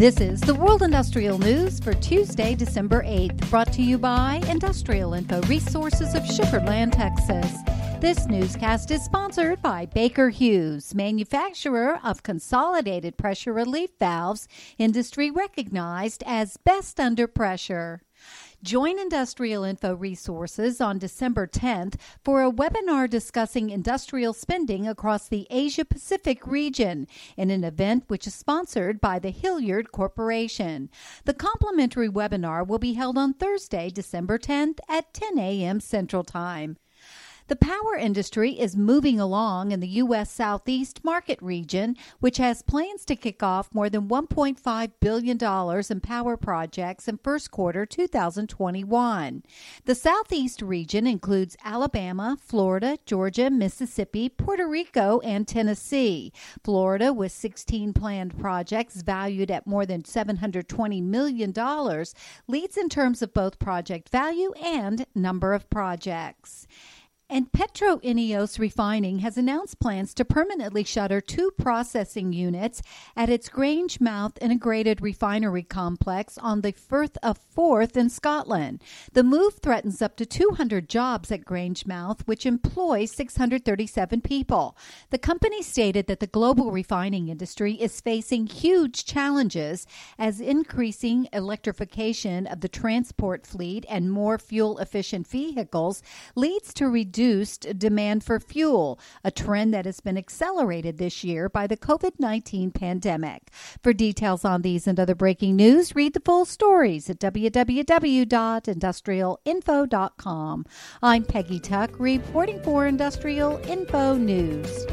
This is the World Industrial News for Tuesday, December 8th, brought to you by Industrial Info Resources of Sugar Land, Texas. This newscast is sponsored by Baker Hughes, manufacturer of consolidated pressure relief valves, industry recognized as best under pressure. Join Industrial Info Resources on December 10th for a webinar discussing industrial spending across the Asia Pacific region in an event which is sponsored by the Hilliard Corporation. The complimentary webinar will be held on Thursday, December 10th at 10 a.m. Central Time. The power industry is moving along in the U.S. Southeast market region, which has plans to kick off more than $1.5 billion in power projects in first quarter 2021. The Southeast region includes Alabama, Florida, Georgia, Mississippi, Puerto Rico, and Tennessee. Florida, with 16 planned projects valued at more than $720 million, leads in terms of both project value and number of projects. And Petroineos Refining has announced plans to permanently shutter two processing units at its Grangemouth Integrated Refinery Complex on the Firth of Forth in Scotland. The move threatens up to 200 jobs at Grangemouth, which employs 637 people. The company stated that the global refining industry is facing huge challenges as increasing electrification of the transport fleet and more fuel efficient vehicles leads to reduced reduced demand for fuel, a trend that has been accelerated this year by the COVID 19 pandemic. For details on these and other breaking news, read the full stories at www.industrialinfo.com. I'm Peggy Tuck, reporting for Industrial Info News.